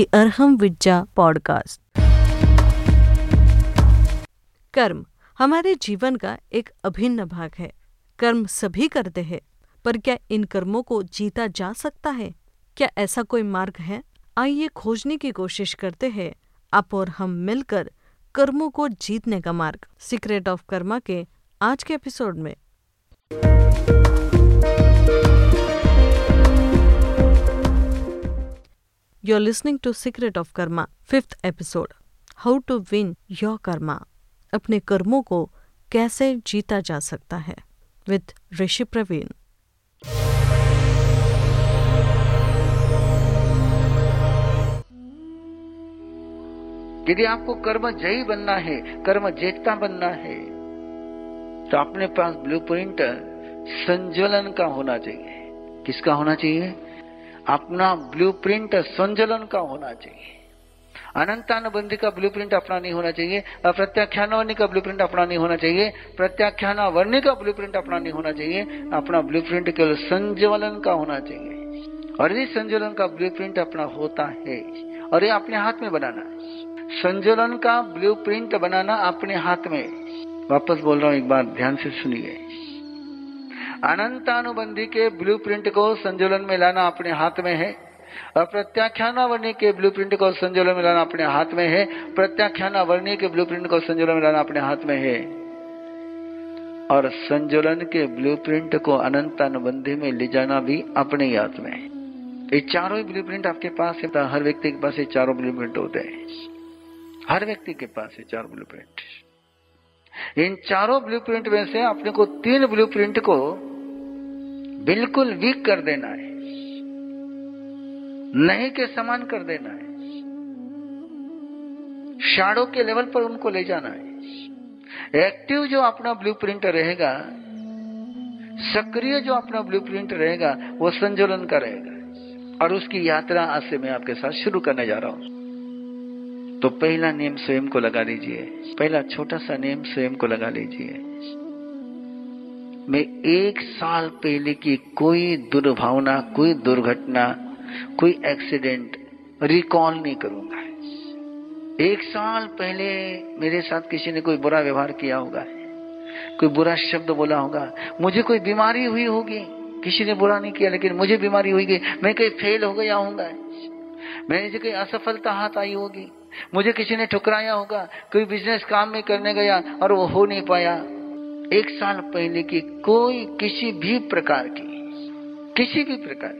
The Arham विज्जा podcast. कर्म, हमारे जीवन का एक अभिन्न भाग है। कर्म सभी करते हैं, पर क्या इन कर्मों को जीता जा सकता है? क्या ऐसा कोई मार्ग है? आइए खोजने की कोशिश करते हैं। आप और हम मिलकर कर्मों को जीतने का मार्ग सीक्रेट ऑफ़ कर्मा के आज के एपिसोड में। You're listening to Secret of Karma, fifth episode. How to win your karma. अपने कर्मों को कैसे जीता जा सकता है विद ऋषि प्रवीण यदि आपको कर्म जयी बनना है कर्म जेता बनना है तो अपने पास ब्लूप्रिंट संज्वलन का होना चाहिए किसका होना चाहिए अपना ब्लूप्रिंट संजलन का होना चाहिए। अनंतानुबंधी का ब्लूप्रिंट अपना नहीं होना चाहिए, अप्रत्याख्यानवर्णी का ब्लूप्रिंट अपना नहीं होना चाहिए, प्रत्याख्यानावर्णी का ब्लूप्रिंट अपना नहीं होना चाहिए, अपना ब्लूप्रिंट केवल संज्वलन का होना चाहिए। और यदि संज्वलन का ब्लूप्रिंट अपना होता है, और ये अपने हाथ में बनाना संज्वलन का ब्लूप्रिंट बनाना अपने हाथ में वापस बोल रहा हूँ, एक बार ध्यान से सुनिए। अनंतानुबंधी के ब्लूप्रिंट को संजोलन में लाना अपने हाथ में है। और प्रत्याख्यानावर्णी के ब्लूप्रिंट को संजोलन में लाना अपने हाथ में है। प्रत्याख्यानावर्णी के ब्लूप्रिंट को संजोलन में लाना अपने हाथ में है। और संजोलन के ब्लूप्रिंट को अनंतानुबंधी में ले जाना भी अपने ही हाथ में है। ये चारों ही ब्लूप्रिंट आपके पास है। हर व्यक्ति के पास ये चारों ब्लूप्रिंट होते हैं। हर व्यक्ति के पास है चार ब्लूप्रिंट इन चारों ब्लूप्रिंट में से अपने को तीन ब्लूप्रिंट को बिल्कुल वीक कर देना है। नहीं के समान कर देना है। शाडो के लेवल पर उनको ले जाना है। एक्टिव जो अपना ब्लूप्रिंट रहेगा, सक्रिय जो अपना ब्लूप्रिंट रहेगा, वो संजोलन का रहेगा। और उसकी यात्रा आज से मैं आपके साथ शुरू करने जा रहा हूँ। तो पहला नियम स्वयं को लगा लीजिए। पहला छोटा सा नियम स्वयं को लगा लीजिए। मैं एक साल पहले की कोई दुर्भावना, कोई दुर्घटना, कोई एक्सीडेंट रिकॉल नहीं करूँगा। एक साल पहले मेरे साथ किसी ने कोई बुरा व्यवहार किया होगा, कोई बुरा शब्द बोला होगा, मुझे कोई बीमारी हुई होगी, किसी ने बुरा नहीं किया, लेकिन मुझे बीमारी हुई मैं कहीं फेल हो गया होगा मैंने कोई असफलता हाथ आई होगी मुझे किसी ने ठुकराया होगा, कोई बिज़नेस काम में करने गया और वो हो नहीं पाया। एक साल पहले की कोई किसी भी प्रकार की, किसी भी प्रकार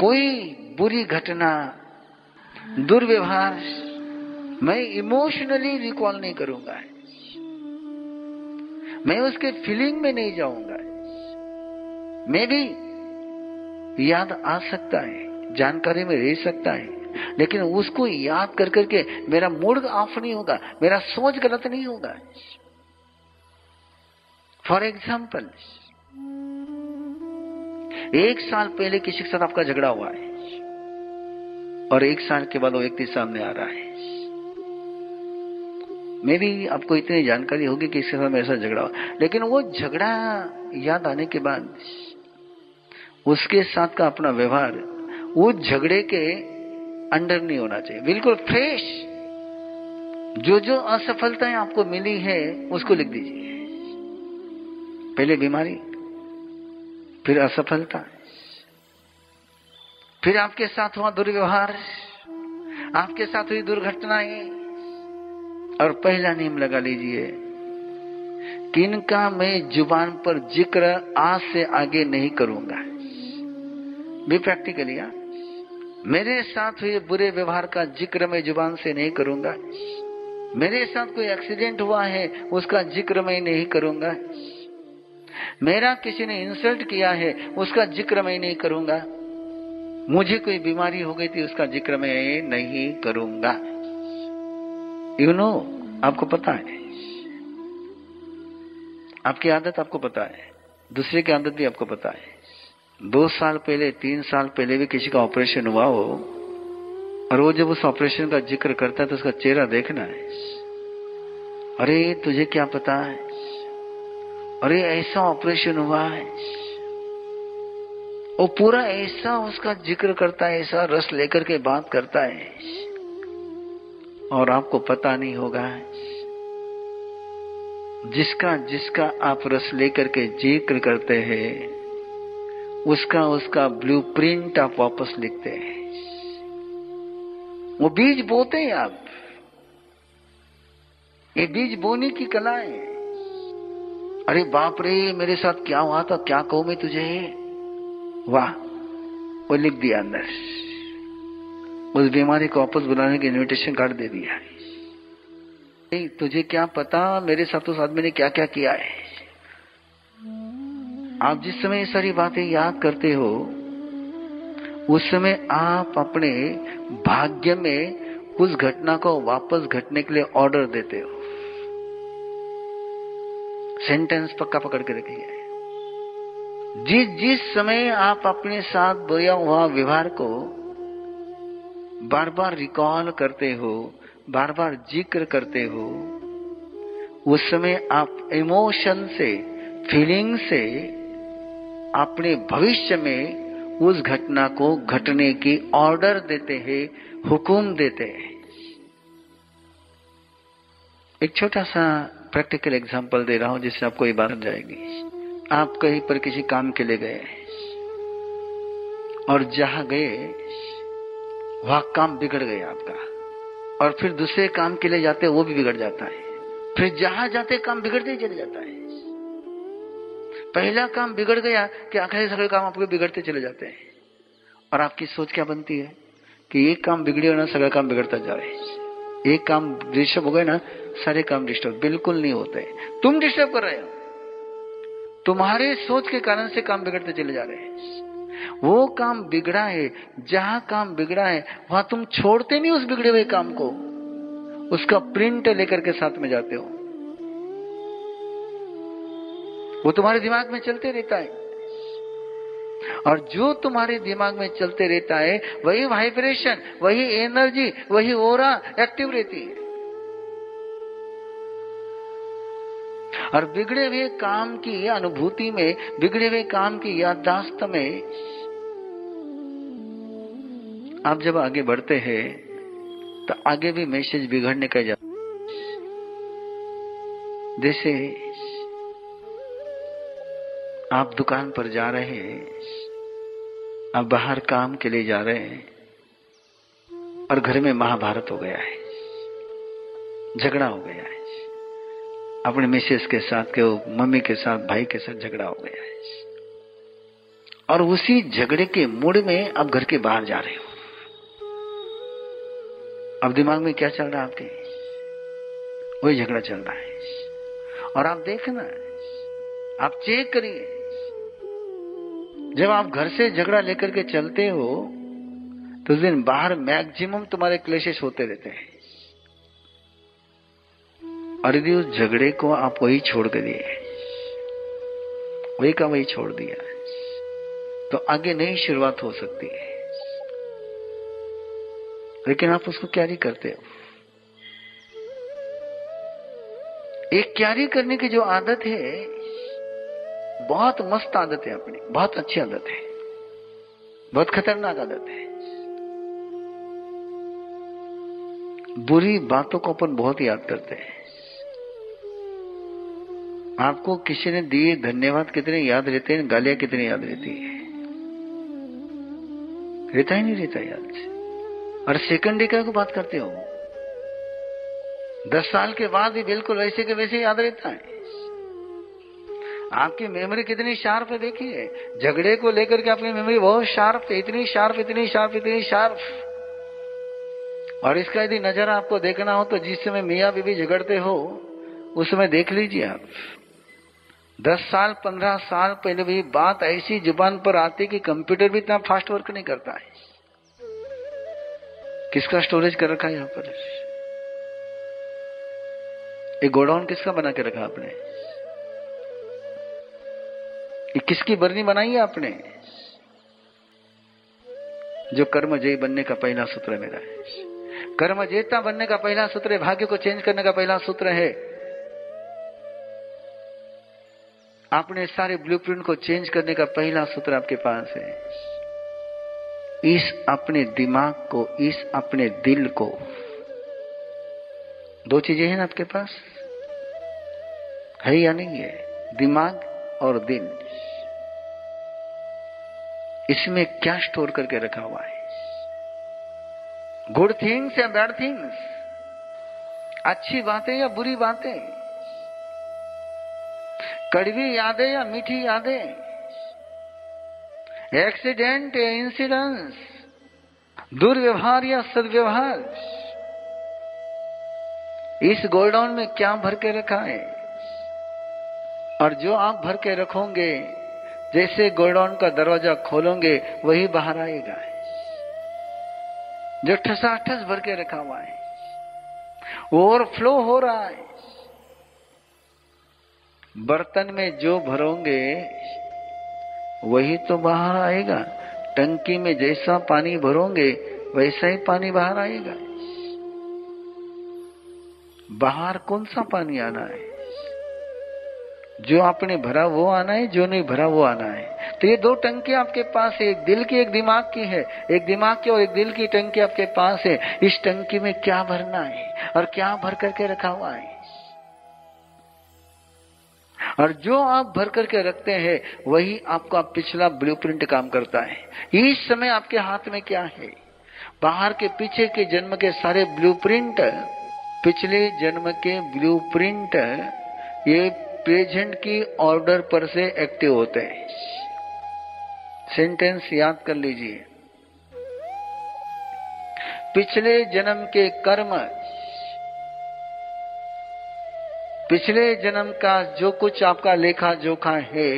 कोई बुरी घटना, दुर्व्यवहार, मैं इमोशनली रिकॉल नहीं करूँगा। मैं उसके फीलिंग में नहीं जाऊँगा। मैं भी याद आ सकता है, जानकारी में रह सकता है। लेकिन उसको याद कर करके मेरा मूड ऑफ़ नहीं होगा, मेरा सोच गलत नहीं होगा। फॉर एग्ज़ाम्पल एक साल पहले किसी के साथ आपका झगड़ा हुआ है, और एक साल के बाद वो व्यक्ति सामने आ रहा है। मे भी आपको इतनी जानकारी होगी कि इसके साथ मेरे साथ झगड़ा हुआ। लेकिन वो झगड़ा याद आने के बाद उसके साथ का अपना व्यवहार, वो झगड़े के अंडर नहीं होना चाहिए। बिल्कुल फ्रेश जो जो असफलताएँ आपको मिली है, उसको लिख दीजिए। पहले बीमारी, फिर असफलता, फिर आपके साथ हुआ दुर्व्यवहार, आपके साथ हुई दुर्घटनाएँ। और पहला नियम लगा लीजिए किनका मैं ज़ुबान पर ज़िक्र आज से आगे नहीं करूँगा। भी प्रैक्टिकली आप मेरे साथ हुए बुरे व्यवहार का ज़िक्र मैं ज़ुबान से नहीं करूँगा। मेरे साथ कोई एक्सीडेंट हुआ है उसका ज़िक्र मैं नहीं करूँगा। मेरा किसी ने इंसल्ट किया है उसका ज़िक्र मैं नहीं करूँगा। मुझे कोई बीमारी हो गई थी उसका ज़िक्र मैं नहीं करूँगा। यू you नो know, आपको पता है। आपकी आदत आपको पता है। दूसरे की आदत भी आपको पता है। दो साल पहले, तीन साल पहले भी किसी का ऑपरेशन हुआ हो, और वो जब उस ऑपरेशन का ज़िक्र करता है तो उसका चेहरा देखना है। अरे, तुझे क्या पता है? अरे, ऐसा ऑपरेशन हुआ है। वो पूरा ऐसा उसका ज़िक्र करता है, ऐसा रस लेकर के बात करता है। और आपको पता नहीं होगा, जिसका जिसका आप रस लेकर के ज़िक्र करते हैं उसका उसका ब्लूप्रिंट आप वापस लिखते हैं। वो बीज बोते हैं आप। ये बीज बोने की कला है। अरे बाप रे, मेरे साथ क्या हुआ था? क्या कहूँ मैं तुझे? वाह, वो लिख दिया अंदर। उस बीमारी को वापस बुलाने की इनविटेशन कार्ड दे दिया। तुझे क्या पता? मेरे साथ उस आदमी ने क्या क्या किया है? आप जिस समय ये सारी बातें याद करते हो, उस समय आप अपने भाग्य में उस घटना को वापस घटने के लिए ऑर्डर देते हो। सेंटेंस पक्का पकड़ के रखिए जिस जिस समय आप अपने साथ बोया हुआ व्यवहार को बार बार रिकॉल करते हो बार बार ज़िक्र करते हो, उस समय आप इमोशन से फीलिंग से अपने भविष्य में उस घटना को घटने की ऑर्डर देते हैं, हुकुम देते हैं। एक छोटा सा प्रैक्टिकल एग्जांपल दे रहा हूँ, जिससे आपको ये बात जाएगी आप कहीं पर किसी काम के लिए गए और जहाँ गए, वहाँ काम बिगड़ गया आपका। और फिर दूसरे काम के लिए जाते, वो भी बिगड़ जाता है। फिर जहाँ जाते, काम बिगड़ते ही चले जाता है। पहला काम बिगड़ गया कि आखिरी सगळे काम आपके बिगड़ते चले जाते हैं। और आपकी सोच क्या बनती है? कि एक काम बिगड़े ना सगळं काम बिगड़ता जाए एक काम डिस्टर्ब हो गए ना, सारे काम डिस्टर्ब, बिल्कुल नहीं होते। तुम डिस्टर्ब कर रहे हो। तुम्हारे सोच के कारण से काम बिगड़ते चले जा रहे हैं। वो काम बिगड़ा है, जहाँ काम बिगड़ा है, वहाँ तुम छोड़ते नहीं उस बिगड़े हुए काम को। उसका प्रिंट लेकर के साथ में जाते हो। वो तुम्हारे दिमाग में चलते रहता है। और जो तुम्हारे दिमाग में चलते रहता है, वही वाइब्रेशन वही एनर्जी वही ओरा एक्टिव रहती है। और बिगड़े हुए काम की अनुभूति में, बिगड़े हुए काम की याददाश्त में, आप जब आगे बढ़ते हैं तो आगे भी मैसेज बिगड़ने का जा जैसे आप दुकान पर जा रहे हैं, आप बाहर काम के लिए जा रहे हैं, और घर में महाभारत हो गया है, झगड़ा हो गया है, अपने मिसेस के साथ, के मम्मी के साथ, भाई के साथ झगड़ा हो गया है, और उसी झगड़े के मूड में आप घर के बाहर जा रहे हो। अब दिमाग में क्या चल रहा है आपके? वही झगड़ा चल रहा है, और आप देखना आप चेक करिए। जब आप घर से झगड़ा लेकर के चलते हो तो उस दिन बाहर मैक्सिमम तुम्हारे क्लेशेस होते रहते हैं। और यदि उस झगड़े को आप वही छोड़ कर दिए, वही का वही छोड़ दिया तो आगे नई शुरुआत हो सकती है। लेकिन आप उसको कैरी करते हो। एक कैरी करने की जो आदत है बहुत मस्त आदत है अपनी, बहुत अच्छी आदत है। बहुत खतरनाक आदत है। बुरी बातों को अपन बहुत याद करते हैं। आपको किसी ने दिए धन्यवाद कितने याद रहते हैं, गालियाँ कितनी याद रहती है। रहता ही नहीं रहता याद। और सेकंड डे को बात करते हो। दस साल के बाद भी बिल्कुल वैसे के वैसे याद रहता है। आपकी मेमोरी कितनी शार्प है, देखिए। झगड़े को लेकर के आपकी मेमोरी बहुत शार्प है, इतनी शार्प इतनी शार्प इतनी शार्प और इसका यदि नज़र आपको देखना हो तो जिस समय मियाँ बीबी झगड़ते हो, उस समय देख लीजिए आप। दस साल, पंद्रह साल पहले भी बात ऐसी ज़ुबान पर आती कि कंप्यूटर भी इतना फास्ट वर्क नहीं करता है। किसका स्टोरेज कर रखा है यहाँ पर? एक गोडाउन किसका बना के रखा आपने? ये किसकी बरनी बनाई है आपने? जो कर्म जय बनने का पहला सूत्र मेरा है। कर्म जेता बनने का पहला सूत्र है, भाग्य को चेंज करने का पहला सूत्र है। आपने सारे ब्लूप्रिंट को चेंज करने का पहला सूत्र आपके पास है। इस अपने दिमाग को, इस अपने दिल को। दो चीज़ें हैं आपके पास? है या नहीं है? दिमाग और दिल। इसमें क्या स्टोर करके रखा हुआ है? गुड थिंग्स या बैड थिंग्स अच्छी बातें या बुरी बातें? कड़वी यादें या मीठी यादें? एक्सीडेंट या इंसिडेंस दुर्व्यवहार या सदव्यवहार? इस गोल्डाउन में क्या भर के रखा है? और जो आप भर के रखोगे जैसे गोडाउन का दरवाज़ा खोलोगे, वही बाहर आएगा। जो ठसा ठस भर के रखा हुआ है ओवरफ्लो हो रहा है। बर्तन में जो भरोगे, वही तो बाहर आएगा। टंकी में जैसा पानी भरोगे, वैसा ही पानी बाहर आएगा। बाहर कौन सा पानी आना है? जो आपने भरा वो आना है, जो नहीं भरा वो आना है। तो ये दो टंकी आपके पास है, एक दिल की, एक दिमाग की है। एक दिमाग की और एक दिल की टंकी आपके पास है। इस टंकी में क्या भरना है और क्या भर करके रखा हुआ है? और जो आप भर करके रखते हैं, वही आपका पिछला ब्लूप्रिंट काम करता है। इस समय आपके हाथ में क्या है? बाहर के, पीछे के, जन्म के सारे ब्लूप्रिंट पिछले जन्म के ब्लूप्रिंट ये प्रेजेंट की ऑर्डर पर से एक्टिव होते हैं। सेंटेंस याद कर लीजिए। पिछले जन्म के कर्म, पिछले जन्म का जो कुछ आपका लेखा जोखा है,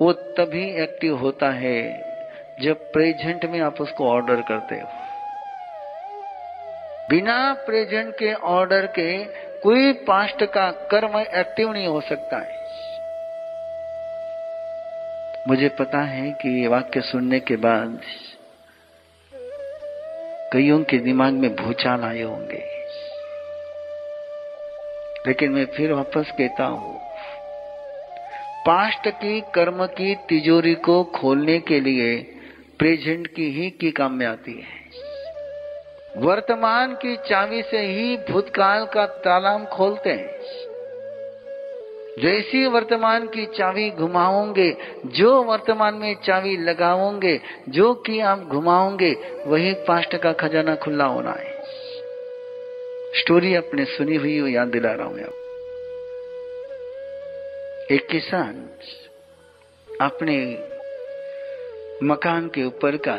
वो तभी एक्टिव होता है जब प्रेजेंट में आप उसको ऑर्डर करते हो। बिना प्रेजेंट के ऑर्डर के कोई पास्ट का कर्म एक्टिव नहीं हो सकता है। मुझे पता है कि ये वाक्य सुनने के बाद कईयों के दिमाग में भूचाल आए होंगे। लेकिन मैं फिर वापस कहता हूँ पास्ट की कर्म की तिजोरी को खोलने के लिए प्रेजेंट की ही की काम में आती है। वर्तमान की चाबी से ही भूतकाल का तालाम खोलते हैं। जैसी वर्तमान की चाबी घुमाओगे, जो वर्तमान में चाबी लगाओगे, जो कि आप घुमाओगे, वही पास्ट का खजाना खुला होना है। स्टोरी अपने सुनी हुई हो, याद दिला रहा हूँ आप एक किसान अपने मकान के ऊपर का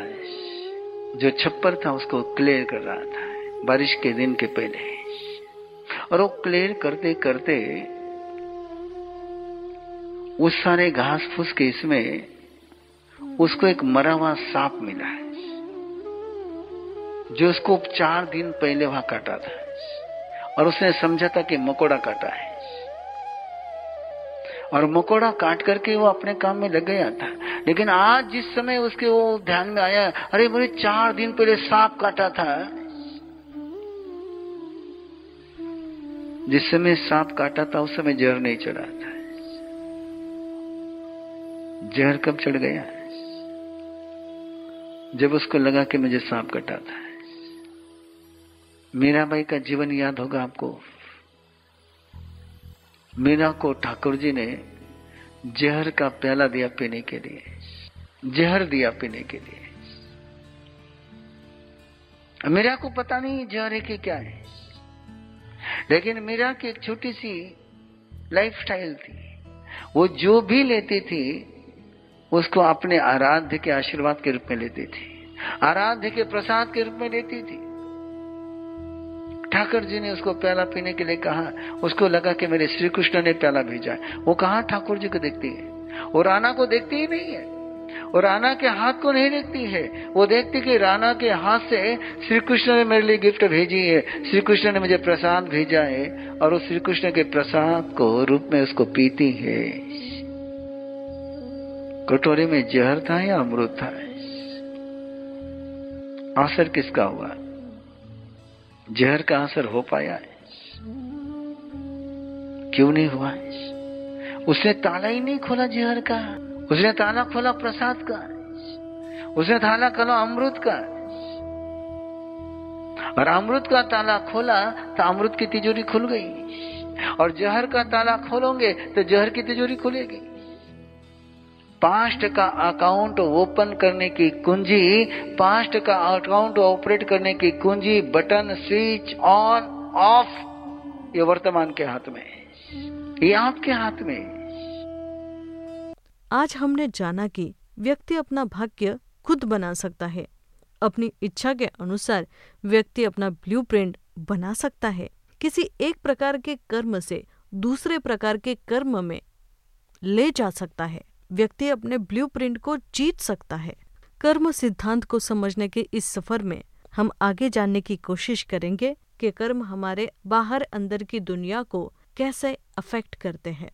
जो छप्पर था उसको क्लियर कर रहा था। बारिश के दिन के पहले। और वो क्लियर करते करते उस सारे घास फूस के इसमें उसको एक मरा हुआ सांप मिला है, जो उसको चार दिन पहले वहाँ काटा था। और उसने समझा था कि मकोड़ा काटा है। और मकोड़ा काट करके वो अपने काम में लग गया था। लेकिन आज जिस समय उसके वो ध्यान में आया, अरे मुझे चार दिन पहले सांप काटा था। जिस समय सांप काटा था, उस समय जहर नहीं चढ़ा था। जहर कब चढ़ गया? जब उसको लगा कि मुझे सांप कटा था। मीरा भाई का जीवन याद होगा आपको। मीरा को ठाकुर जी ने जहर का प्याला दिया पीने के लिए। जहर दिया पीने के लिए। मीरा को पता नहीं जहर है कि क्या है। लेकिन मीरा की एक छोटी सी लाइफ स्टाइल थी। वो जो भी लेती थी, उसको अपने आराध्य के आशीर्वाद के रूप में लेती थी। आराध्य के प्रसाद के रूप में लेती थी। ठाकुर जी ने उसको प्याला पीने के लिए कहा। उसको लगा कि मेरे श्री कृष्ण ने प्याला भेजा है। वो कहा ठाकुर जी को देखती है? वो राणा को देखती ही नहीं है। और राना के हाथ को नहीं देखती है। वो देखती कि राना के हाथ से श्री कृष्ण ने मेरे लिए गिफ्ट भेजी है। श्री कृष्ण ने मुझे प्रसाद भेजा है और उस श्री कृष्ण के प्रसाद को रूप में उसको पीती है। कटोरे में जहर था या अमृत था? असर किसका हुआ? जहर का असर हो पाया है। क्यों नहीं हुआ? उसने ताला ही नहीं खोला जहर का। उसने ताला खोला, प्रसाद का उसने ताला खोला, अमृत का और अमृत का ताला खोला तो अमृत की तिजोरी खुल गई। और जहर का ताला खोलोगे तो जहर की तिजोरी खुलेगी। पास्ट का अकाउंट ओपन करने की कुंजी पास्ट का अकाउंट ऑपरेट करने की कुंजी बटन स्विच ऑन ऑफ़ ये वर्तमान के हाथ में ये आपके हाथ में आज हमने जाना कि व्यक्ति अपना भाग्य खुद बना सकता है। अपनी इच्छा के अनुसार व्यक्ति अपना ब्लूप्रिंट बना सकता है। किसी एक प्रकार के कर्म से दूसरे प्रकार के कर्म में ले जा सकता है। व्यक्ति अपने ब्लूप्रिंट को जीत सकता है। कर्म सिद्धांत को समझने के इस सफ़र में हम आगे जानने की कोशिश करेंगे कि कर्म हमारे बाहर अंदर की दुनिया को कैसे अफेक्ट करते हैं।